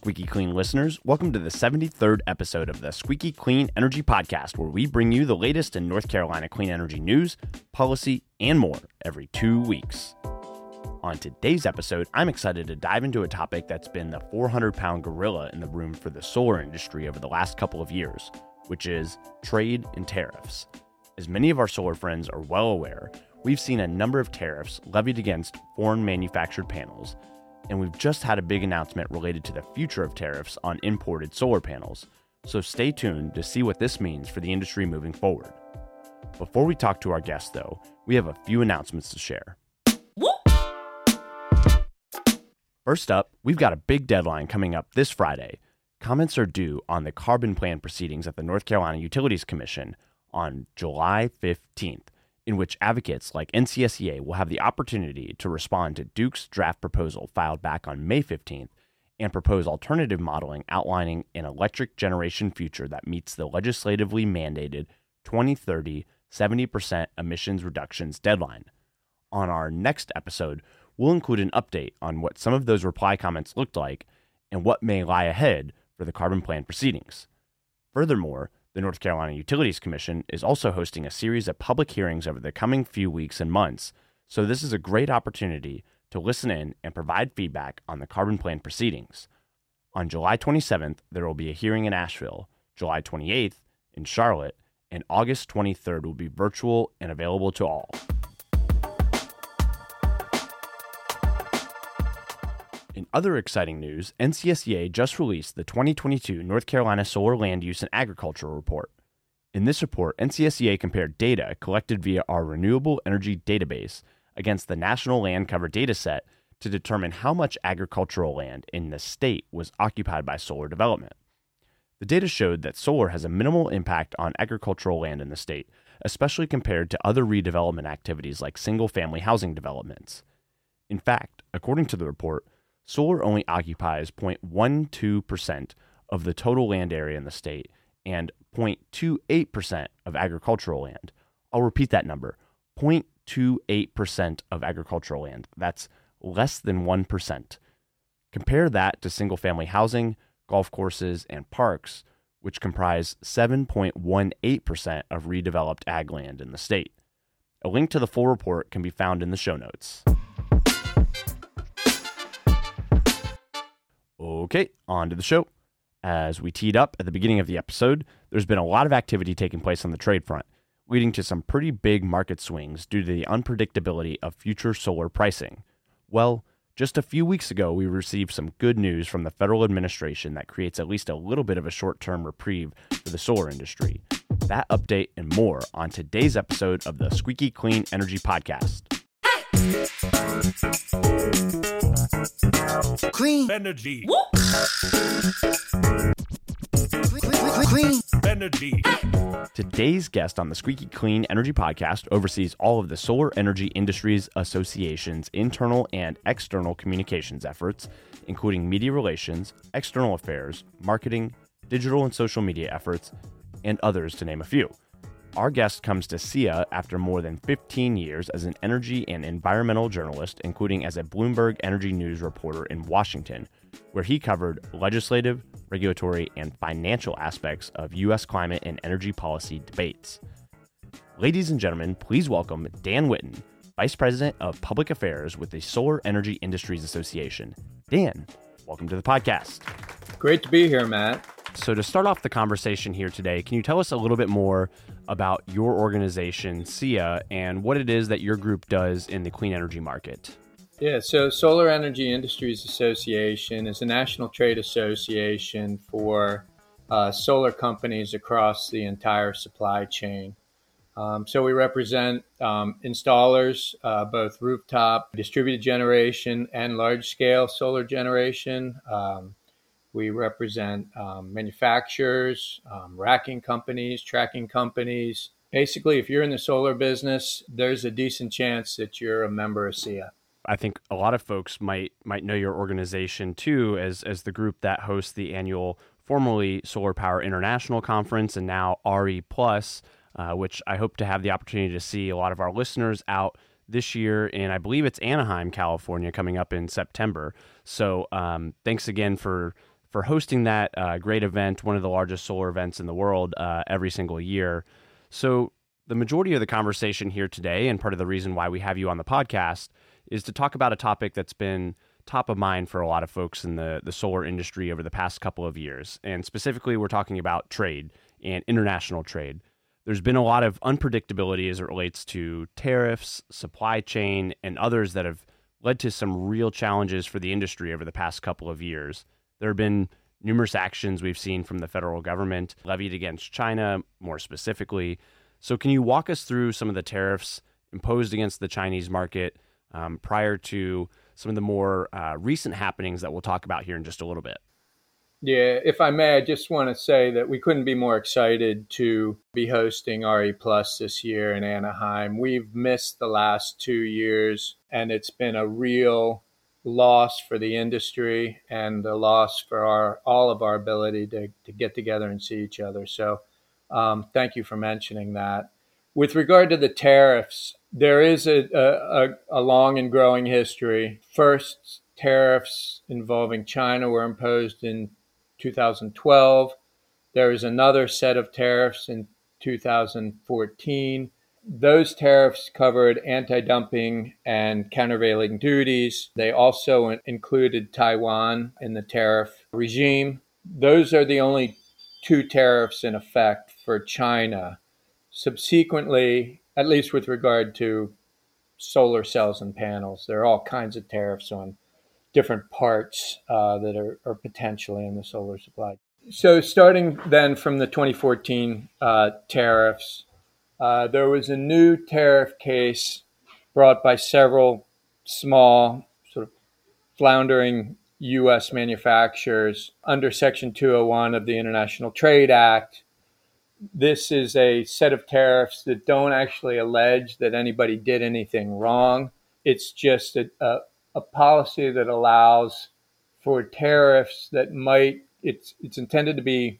Squeaky Clean listeners. Welcome to the 73rd episode of the Squeaky Clean Energy Podcast, where we bring you the latest in North Carolina clean energy news, policy, and more every two weeks. On today's episode, I'm excited to dive into a topic that's been the 400 pound gorilla in the room for the solar industry over the last couple of years, which is trade and tariffs. As many of our solar friends are well aware, we've seen a number of tariffs levied against foreign manufactured panels and we've just had a big announcement related to the future of tariffs on imported solar panels. So stay tuned to see what this means for the industry moving forward. Before we talk to our guests, though, we have a few announcements to share. First up, we've got a big deadline coming up this Friday. Comments are due on the carbon plan proceedings at the North Carolina Utilities Commission on July 15th in which advocates like NCSEA will have the opportunity to respond to Duke's draft proposal filed back on May 15th and propose alternative modeling outlining an electric generation future that meets the legislatively mandated 2030 70% emissions reductions deadline. On our next episode, we'll include an update on what some of those reply comments looked like and what may lie ahead for the carbon plan proceedings. Furthermore, the North Carolina Utilities Commission is also hosting a series of public hearings over the coming few weeks and months, so this is a great opportunity to listen in and provide feedback on the carbon plan proceedings. On July 27th, there will be a hearing in Asheville, July 28th in Charlotte, and August 23rd will be virtual and available to all. In other exciting news, NCSEA just released the 2022 North Carolina Solar Land Use and Agriculture Report. In this report, NCSEA compared data collected via our Renewable Energy Database against the National Land Cover Dataset to determine how much agricultural land in the state was occupied by solar development. The data showed that solar has a minimal impact on agricultural land in the state, especially compared to other redevelopment activities like single family housing developments. In fact, according to the report, solar only occupies 0.12% of the total land area in the state and 0.28% of agricultural land. I'll repeat that number 0.28% of agricultural land. That's less than 1%. Compare that to single family housing, golf courses, and parks, which comprise 7.18% of redeveloped ag land in the state. A link to the full report can be found in the show notes. Okay, on to the show. As we teed up at the beginning of the episode, there's been a lot of activity taking place on the trade front, leading to some pretty big market swings due to the unpredictability of future solar pricing. Well, just a few weeks ago, we received some good news from the federal administration that creates at least a little bit of a short term reprieve for the solar industry. That update and more on today's episode of the Squeaky Clean Energy Podcast. Clean energy. Clean energy. Today's guest on the Squeaky Clean Energy Podcast oversees all of the Solar Energy Industries Association's internal and external communications efforts, including media relations, external affairs, marketing, digital and social media efforts, and others, to name a few. Our guest comes to SEIA after more than 15 years as an energy and environmental journalist, including as a Bloomberg Energy News reporter in Washington, where he covered legislative, regulatory, and financial aspects of U.S. climate and energy policy debates. Ladies and gentlemen, please welcome Dan Whitten, Vice President of Public Affairs with the Solar Energy Industries Association. Dan, welcome to the podcast. Great to be here, Matt. So, to start off the conversation here today, can you tell us a little bit more about your organization, SEIA, and what it is that your group does in the clean energy market? Yeah, so Solar Energy Industries Association is a national trade association for uh, solar companies across the entire supply chain. Um, so we represent um, installers, uh, both rooftop, distributed generation, and large scale solar generation. Um, we represent um, manufacturers, um, racking companies, tracking companies, basically, if you're in the solar business, there's a decent chance that you're a member of SEIA. I think a lot of folks might might know your organization too as as the group that hosts the annual formerly Solar Power International Conference and now RE Plus, uh, which I hope to have the opportunity to see a lot of our listeners out this year and I believe it's Anaheim, California, coming up in September. So um, thanks again for for hosting that uh, great event, one of the largest solar events in the world uh, every single year. So the majority of the conversation here today, and part of the reason why we have you on the podcast, is to talk about a topic that's been top of mind for a lot of folks in the, the solar industry over the past couple of years. And specifically, we're talking about trade and international trade. There's been a lot of unpredictability as it relates to tariffs, supply chain, and others that have led to some real challenges for the industry over the past couple of years. There have been numerous actions we've seen from the federal government levied against China, more specifically. So, can you walk us through some of the tariffs imposed against the Chinese market um, prior to some of the more uh, recent happenings that we'll talk about here in just a little bit? Yeah, if I may, I just want to say that we couldn't be more excited to be hosting RE Plus this year in Anaheim. We've missed the last two years, and it's been a real loss for the industry and the loss for our all of our ability to, to get together and see each other. So, um, thank you for mentioning that. With regard to the tariffs, there is a, a, a long and growing history. First, tariffs involving China were imposed in 2012. There is another set of tariffs in 2014. Those tariffs covered anti dumping and countervailing duties. They also included Taiwan in the tariff regime. Those are the only two tariffs in effect for China. Subsequently, at least with regard to solar cells and panels, there are all kinds of tariffs on different parts uh, that are, are, potentially in the solar supply. So, starting then from the 2014 uh, tariffs, uh, there was a new tariff case brought by several small, sort of floundering U.S. manufacturers under Section 201 of the International Trade Act. This is a set of tariffs that don't actually allege that anybody did anything wrong. It's just a, a, a policy that allows for tariffs that might it's it's intended to be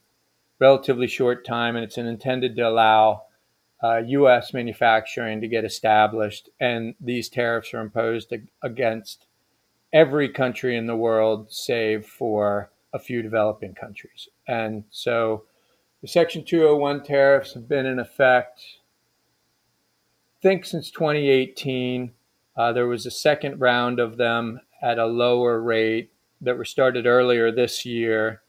relatively short time and it's intended to allow uh, U.S. manufacturing to get established, and these tariffs are imposed against every country in the world save for a few developing countries. And so the Section 201 tariffs have been in effect, I think, since 2018. Uh, there was a second round of them at a lower rate that were started earlier this year.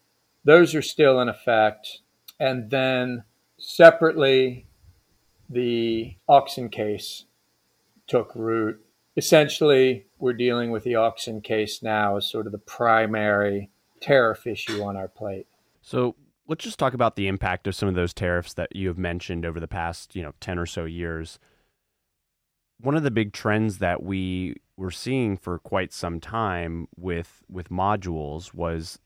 Those are still in effect. And then separately, the Auxin case took root. Essentially, we're dealing with the Auxin case now as sort of the primary tariff issue on our plate. So let's just talk about the impact of some of those tariffs that you have mentioned over the past, you know, 10 or so years one of the big trends that we were seeing for quite some time with with modules was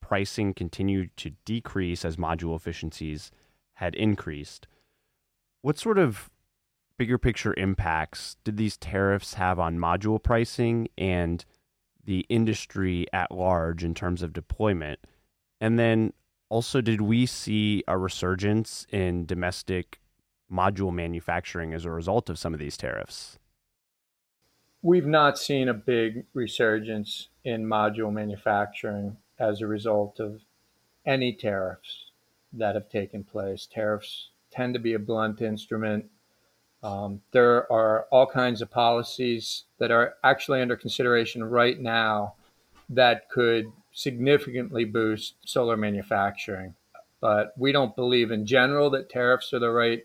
pricing continued to decrease as module efficiencies had increased. What sort of bigger picture impacts did these tariffs have on module pricing and the industry at large in terms of deployment? And then also, did we see a resurgence in domestic module manufacturing as a result of some of these tariffs? We've not seen a big resurgence in module manufacturing as a result of any tariffs that have taken place. Tariffs tend to be a blunt instrument. Um, there are all kinds of policies that are actually under consideration right now that could significantly boost solar manufacturing. But we don't believe in general that tariffs are the right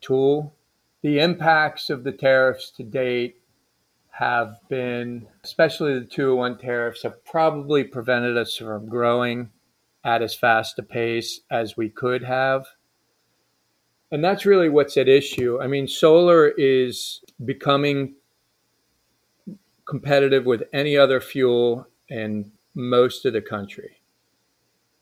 tool. The impacts of the tariffs to date have been, especially the 201 tariffs, have probably prevented us from growing at as fast a pace as we could have. And that's really what's at issue. I mean, solar is becoming competitive with any other fuel in most of the country.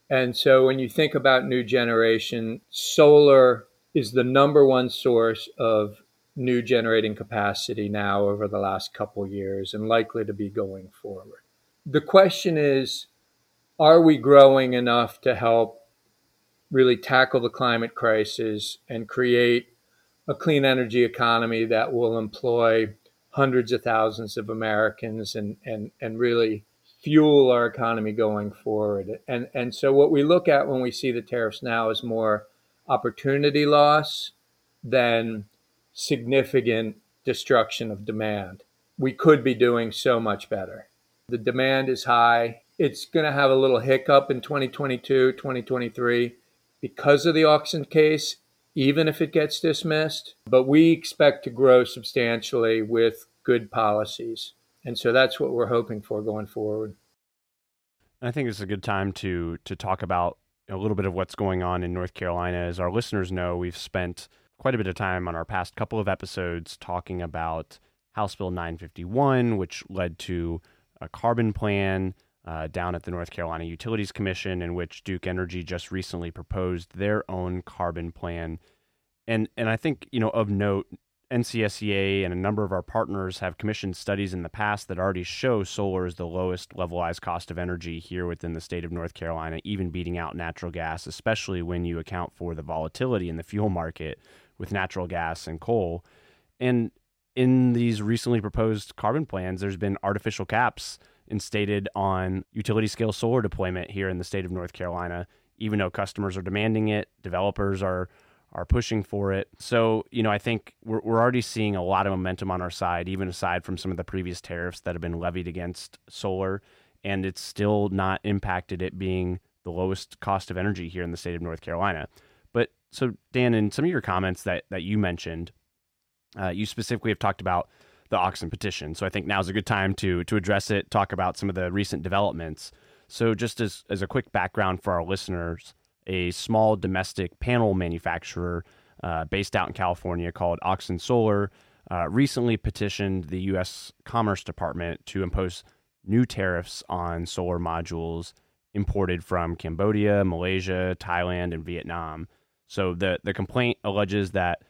And so when you think about new generation, solar is the number one source of new generating capacity now over the last couple years and likely to be going forward. The question is are we growing enough to help really tackle the climate crisis and create a clean energy economy that will employ hundreds of thousands of Americans and, and, and really fuel our economy going forward. And, and so what we look at when we see the tariffs now is more opportunity loss than significant destruction of demand. We could be doing so much better. The demand is high. It's going to have a little hiccup in 2022, 2023 because of the Auxin case even if it gets dismissed. But we expect to grow substantially with good policies. And so that's what we're hoping for going forward. I think it's a good time to to talk about a little bit of what's going on in North Carolina. As our listeners know, we've spent quite a bit of time on our past couple of episodes talking about House Bill 951, which led to a carbon plan uh, down at the North Carolina Utilities Commission, in which Duke Energy just recently proposed their own carbon plan. And and I think you know of note, NCSEA and a number of our partners have commissioned studies in the past that already show solar is the lowest levelized cost of energy here within the state of North Carolina, even beating out natural gas, especially when you account for the volatility in the fuel market with natural gas and coal. And in these recently proposed carbon plans, there's been artificial caps instated on utility scale solar deployment here in the state of North Carolina, even though customers are demanding it, developers are are pushing for it. So, you know, I think we're, we're already seeing a lot of momentum on our side, even aside from some of the previous tariffs that have been levied against solar. And it's still not impacted it being the lowest cost of energy here in the state of North Carolina. But so, Dan, in some of your comments that, that you mentioned, uh, you specifically have talked about the Auxin petition. So I think now's a good time to to address it, talk about some of the recent developments. So just as as a quick background for our listeners, a small domestic panel manufacturer uh, based out in California called Auxin Solar uh, recently petitioned the U.S. Commerce Department to impose new tariffs on solar modules imported from Cambodia, Malaysia, Thailand, and Vietnam. So the the complaint alleges that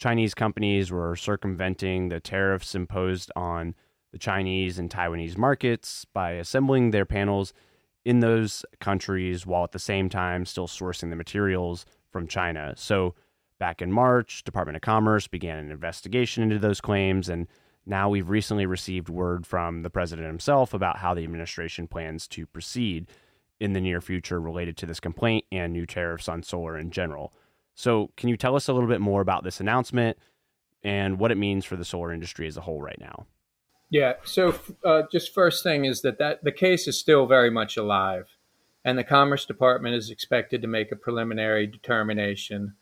Chinese companies were circumventing the tariffs imposed on the Chinese and Taiwanese markets by assembling their panels in those countries while at the same time still sourcing the materials from China. So back in March, Department of Commerce began an investigation into those claims and now we've recently received word from the president himself about how the administration plans to proceed in the near future related to this complaint and new tariffs on solar in general. So, can you tell us a little bit more about this announcement and what it means for the solar industry as a whole right now? Yeah. So, uh, just first thing is that, that the case is still very much alive, and the Commerce Department is expected to make a preliminary determination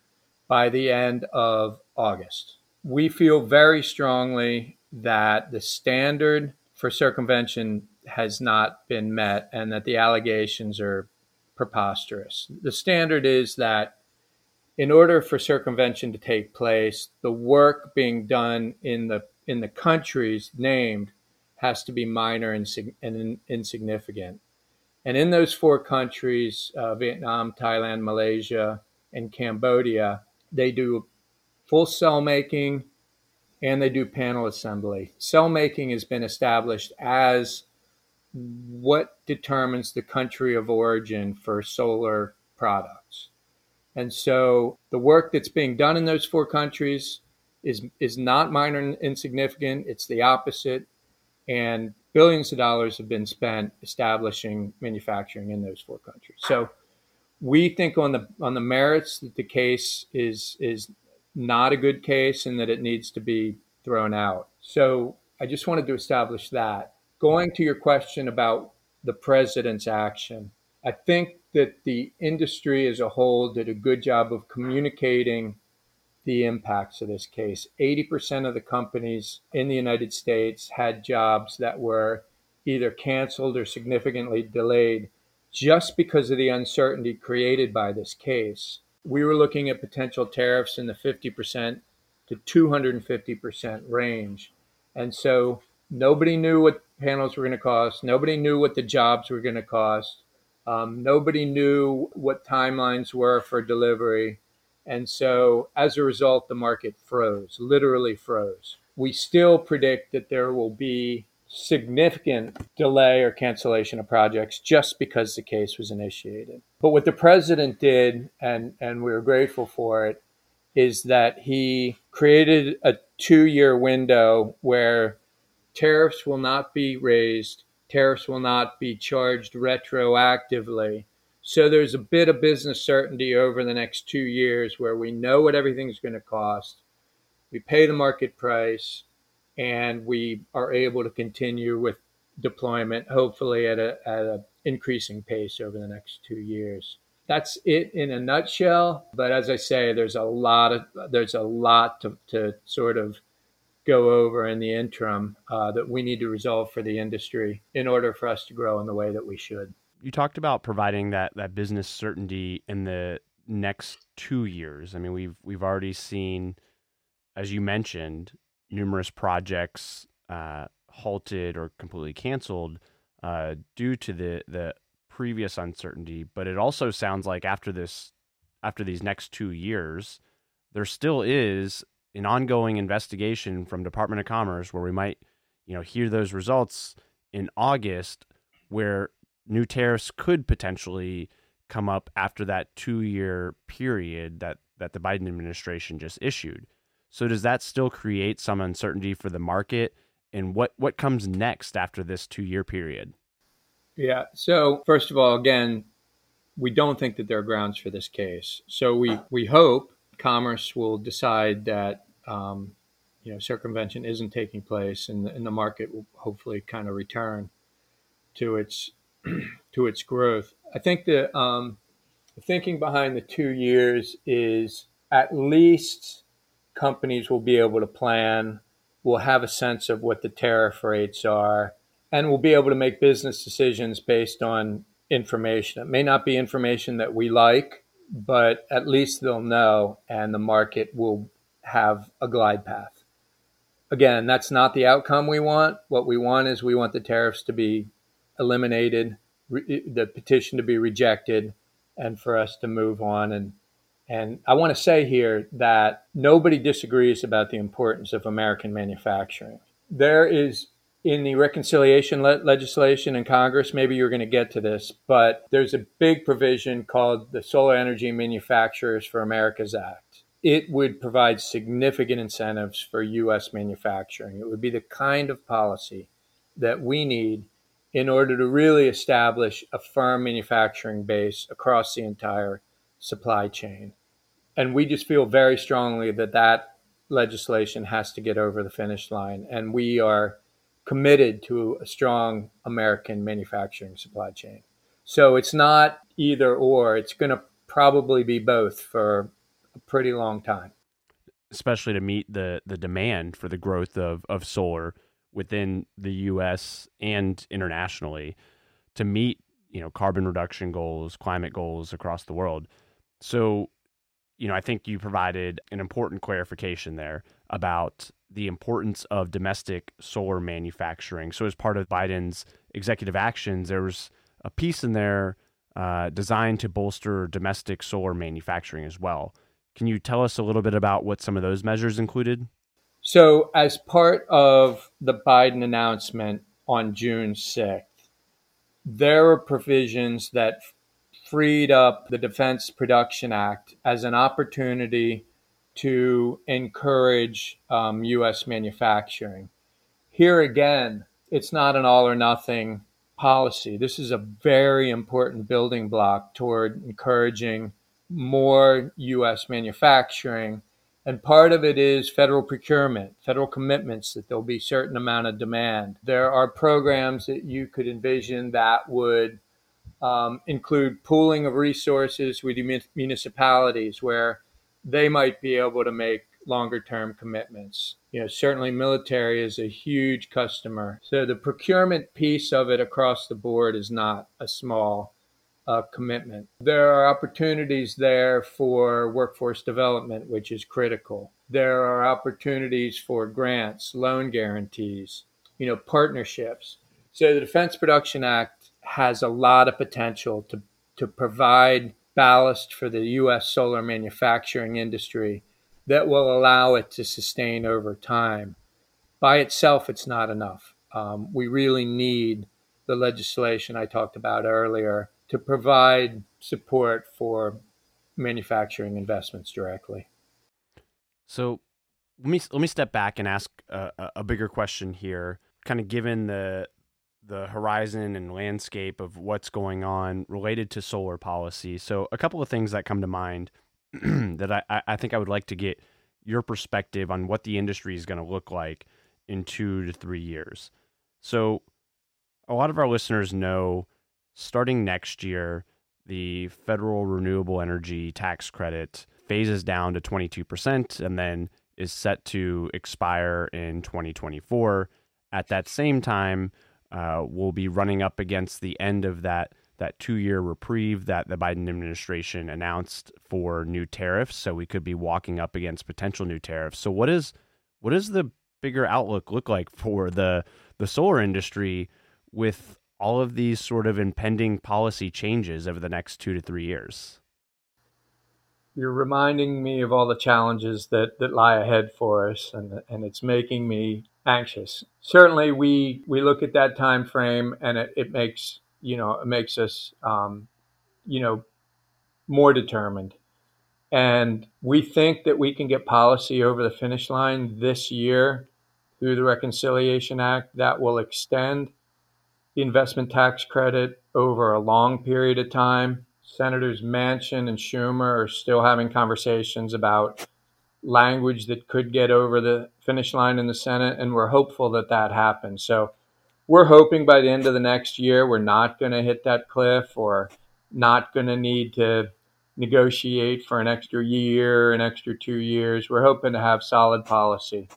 by the end of August. We feel very strongly that the standard for circumvention has not been met and that the allegations are preposterous. The standard is that in order for circumvention to take place, the work being done in the in the countries named has to be minor and, and insignificant. And in those four countries, uh, Vietnam, Thailand, Malaysia, and Cambodia, they do full cell making and they do panel assembly. Cell making has been established as what determines the country of origin for solar products. And so the work that's being done in those four countries is is not minor and insignificant. It's the opposite. And billions of dollars have been spent establishing manufacturing in those four countries. So we think on the on the merits that the case is is not a good case and that it needs to be thrown out. So I just wanted to establish that. Going to your question about the president's action, I think that the industry as a whole did a good job of communicating the impacts of this case. 80% of the companies in the United States had jobs that were either canceled or significantly delayed just because of the uncertainty created by this case. We were looking at potential tariffs in the 50% to 250% range. And so nobody knew what panels were going to cost, nobody knew what the jobs were going to cost. Um, nobody knew what timelines were for delivery. And so as a result, the market froze, literally froze. We still predict that there will be significant delay or cancellation of projects just because the case was initiated. But what the president did, and, and we are grateful for it, is that he created a two year window where tariffs will not be raised, tariffs will not be charged retroactively. So there's a bit of business certainty over the next two years where we know what everything's going to cost. We pay the market price and we are able to continue with deployment, hopefully at a at a increasing pace over the next two years. That's it in a nutshell. But as I say, there's a lot of there's a lot to, to sort of go over in the interim uh, that we need to resolve for the industry in order for us to grow in the way that we should. You talked about providing that that business certainty in the next two years. I mean, we've we've already seen, as you mentioned, numerous projects uh, halted or completely canceled uh, due to the the previous uncertainty. But it also sounds like after this, after these next two years, there still is an ongoing investigation from Department of Commerce where we might, you know, hear those results in August, where new tariffs could potentially come up after that two year period that that the Biden administration just issued. So does that still create some uncertainty for the market? And what, what comes next after this two year period? Yeah. So first of all, again, we don't think that there are grounds for this case. So we, we hope Commerce will decide that um, you know circumvention isn't taking place, and, and the market will hopefully kind of return to its to its growth. I think the, um, the thinking behind the two years is at least companies will be able to plan, will have a sense of what the tariff rates are, and will be able to make business decisions based on information. It may not be information that we like, but at least they'll know, and the market will have a glide path. Again, that's not the outcome we want. What we want is we want the tariffs to be eliminated, re- the petition to be rejected, and for us to move on and and I want to say here that nobody disagrees about the importance of American manufacturing. There is in the reconciliation le- legislation in Congress, maybe you're going to get to this, but there's a big provision called the Solar Energy Manufacturers for America's Act. It would provide significant incentives for U.S. manufacturing. It would be the kind of policy that we need in order to really establish a firm manufacturing base across the entire supply chain and we just feel very strongly that that legislation has to get over the finish line. And we are committed to a strong American manufacturing supply chain. So it's not either or, it's going to probably be both for a pretty long time. Especially to meet the, the demand for the growth of, of solar within the US and internationally to meet, you know, carbon reduction goals, climate goals across the world. So you know, I think you provided an important clarification there about the importance of domestic solar manufacturing. So, as part of Biden's executive actions, there was a piece in there uh, designed to bolster domestic solar manufacturing as well. Can you tell us a little bit about what some of those measures included? So, as part of the Biden announcement on June 6th, there were provisions that freed up the Defense Production Act as an opportunity to encourage um, U.S. manufacturing. Here again, it's not an all or nothing policy. This is a very important building block toward encouraging more U.S. manufacturing. And part of it is federal procurement, federal commitments that there'll be certain amount of demand. There are programs that you could envision that would um, include pooling of resources with municipalities where they might be able to make longer term commitments. You know, certainly military is a huge customer. So the procurement piece of it across the board is not a small uh, commitment. There are opportunities there for workforce development, which is critical. There are opportunities for grants, loan guarantees, you know, partnerships. So the Defense Production Act has a lot of potential to, to provide ballast for the U.S. solar manufacturing industry that will allow it to sustain over time. By itself, it's not enough. Um, we really need the legislation I talked about earlier to provide support for manufacturing investments directly. So let me let me step back and ask a, a bigger question here. Kind of given the the horizon and landscape of what's going on related to solar policy. So a couple of things that come to mind that I, I think I would like to get your perspective on what the industry is going to look like in two to three years. So a lot of our listeners know starting next year, the federal renewable energy tax credit phases down to 22% and then is set to expire in 2024. At that same time, uh, we'll be running up against the end of that that two year reprieve that the Biden administration announced for new tariffs. So we could be walking up against potential new tariffs. So what is what does the bigger outlook look like for the the solar industry with all of these sort of impending policy changes over the next two to three years? You're reminding me of all the challenges that, that lie ahead for us, and, and it's making me anxious. Certainly, we, we look at that time frame, and it, it makes you know it makes us um, you know more determined. And we think that we can get policy over the finish line this year through the Reconciliation Act that will extend the investment tax credit over a long period of time. Senators Manchin and Schumer are still having conversations about language that could get over the finish line in the Senate, and we're hopeful that that happens. So we're hoping by the end of the next year, we're not going to hit that cliff or not going to need to negotiate for an extra year, an extra two years. We're hoping to have solid policy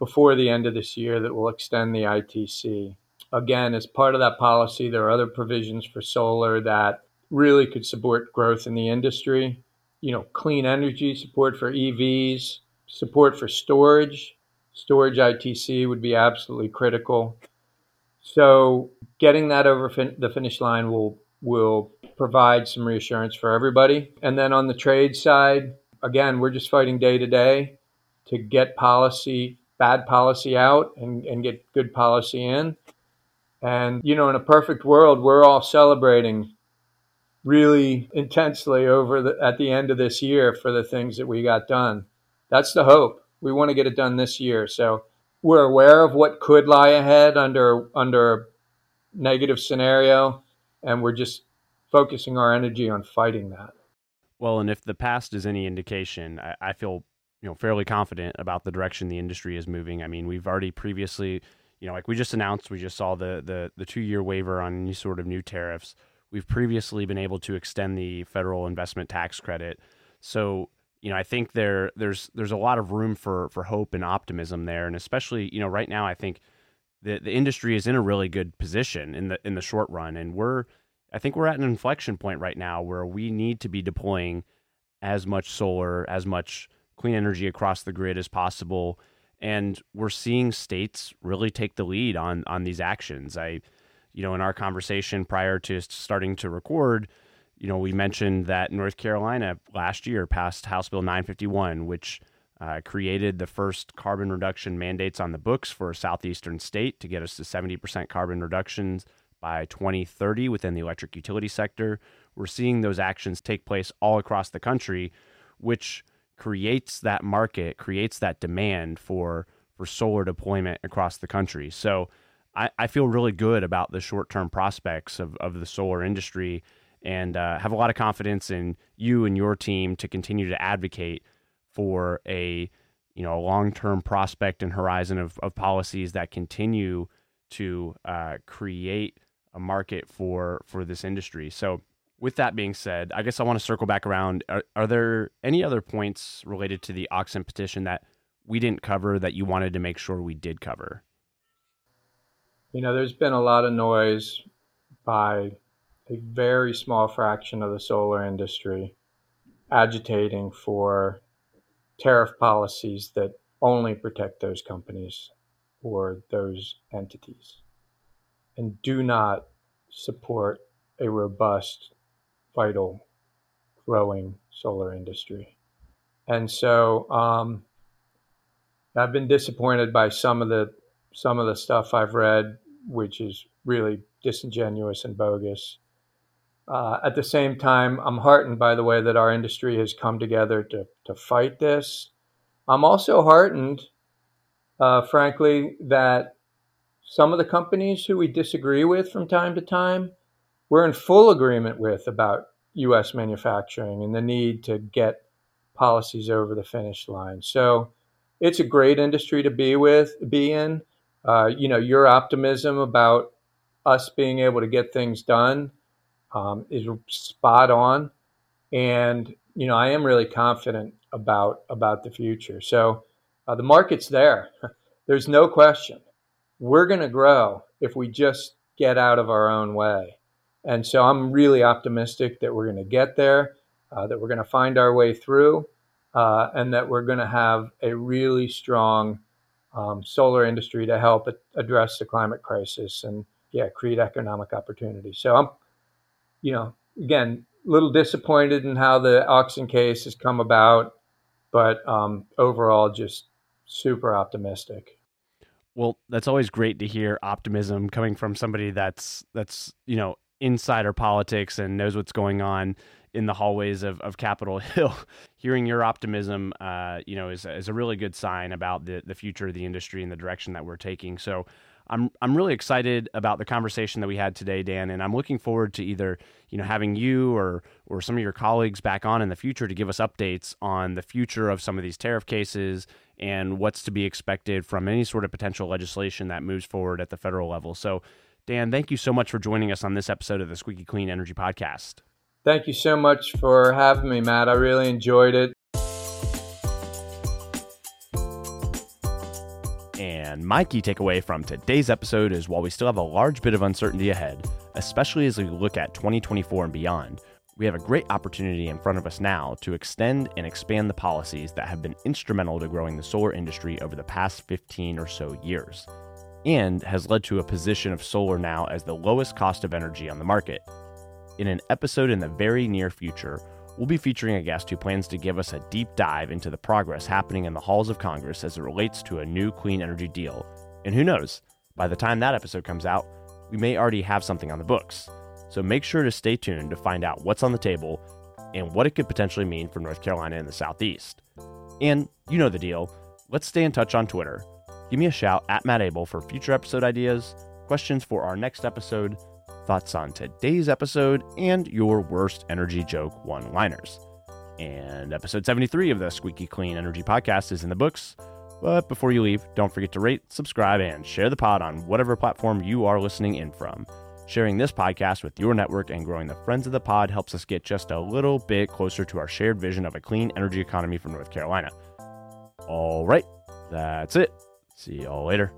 before the end of this year that will extend the ITC again, as part of that policy, there are other provisions for solar that really could support growth in the industry. You know, clean energy support for EVs, support for storage. Storage ITC would be absolutely critical. So, getting that over fin- the finish line will will provide some reassurance for everybody. And then on the trade side, again, we're just fighting day to day to get policy, bad policy out and, and get good policy in. And, you know, in a perfect world, we're all celebrating really intensely over the, at the end of this year for the things that we got done. That's the hope. We want to get it done this year. So we're aware of what could lie ahead under, under a negative scenario. And we're just focusing our energy on fighting that. Well, and if the past is any indication, I, I feel you know fairly confident about the direction the industry is moving. I mean, we've already previously you know, like we just announced, we just saw the the the two year waiver on any sort of new tariffs. We've previously been able to extend the federal investment tax credit. So, you know, I think there there's there's a lot of room for for hope and optimism there, and especially you know right now, I think the the industry is in a really good position in the in the short run, and we're I think we're at an inflection point right now where we need to be deploying as much solar, as much clean energy across the grid as possible and we're seeing states really take the lead on on these actions. I, you know, in our conversation prior to starting to record, you know, we mentioned that North Carolina last year passed House Bill 951, which uh, created the first carbon reduction mandates on the books for a southeastern state to get us to 70% carbon reductions by 2030 within the electric utility sector. We're seeing those actions take place all across the country, which creates that market, creates that demand for for solar deployment across the country. So I, I feel really good about the short term prospects of, of the solar industry and uh, have a lot of confidence in you and your team to continue to advocate for a you know a long term prospect and horizon of, of policies that continue to uh, create a market for for this industry. So with that being said, I guess I want to circle back around. Are, are, there any other points related to the Auxin petition that we didn't cover that you wanted to make sure we did cover? You know, there's been a lot of noise by a very small fraction of the solar industry agitating for tariff policies that only protect those companies or those entities and do not support a robust vital growing solar industry. And so um, I've been disappointed by some of the some of the stuff I've read, which is really disingenuous and bogus. Uh, at the same time, I'm heartened by the way that our industry has come together to, to fight this. I'm also heartened, uh, frankly, that some of the companies who we disagree with from time to time, we're in full agreement with about U.S. manufacturing and the need to get policies over the finish line. So it's a great industry to be with, be in. Uh, you know, your optimism about us being able to get things done um, is spot on, and you know, I am really confident about about the future. So uh, the market's there. There's no question. We're going to grow if we just get out of our own way. And so I'm really optimistic that we're going to get there, uh, that we're going to find our way through, uh, and that we're going to have a really strong um, solar industry to help address the climate crisis and yeah, create economic opportunity. So I'm, you know, again, a little disappointed in how the Auxin case has come about, but um, overall, just super optimistic. Well, that's always great to hear optimism coming from somebody that's that's you know insider politics and knows what's going on in the hallways of, of Capitol Hill. Hearing your optimism, uh, you know, is, is a really good sign about the, the future of the industry and the direction that we're taking. So I'm I'm really excited about the conversation that we had today, Dan, and I'm looking forward to either you know having you or or some of your colleagues back on in the future to give us updates on the future of some of these tariff cases and what's to be expected from any sort of potential legislation that moves forward at the federal level. So, Dan, thank you so much for joining us on this episode of the Squeaky Clean Energy Podcast. Thank you so much for having me, Matt. I really enjoyed it. And my key takeaway from today's episode is while we still have a large bit of uncertainty ahead, especially as we look at 2024 and beyond, we have a great opportunity in front of us now to extend and expand the policies that have been instrumental to growing the solar industry over the past 15 or so years, and has led to a position of solar now as the lowest cost of energy on the market in an episode in the very near future, we'll be featuring a guest who plans to give us a deep dive into the progress happening in the halls of Congress as it relates to a new clean energy deal. And who knows, by the time that episode comes out, we may already have something on the books. So make sure to stay tuned to find out what's on the table and what it could potentially mean for North Carolina and the Southeast. And you know the deal. Let's stay in touch on Twitter. Give me a shout at Matt Abele for future episode ideas, questions for our next episode, thoughts on today's episode, and your worst energy joke one liners. And episode 73 of the Squeaky Clean Energy Podcast is in the books. But before you leave, don't forget to rate, subscribe, and share the pod on whatever platform you are listening in from. Sharing this podcast with your network and growing the friends of the pod helps us get just a little bit closer to our shared vision of a clean energy economy for North Carolina. All right, that's it. See y'all later.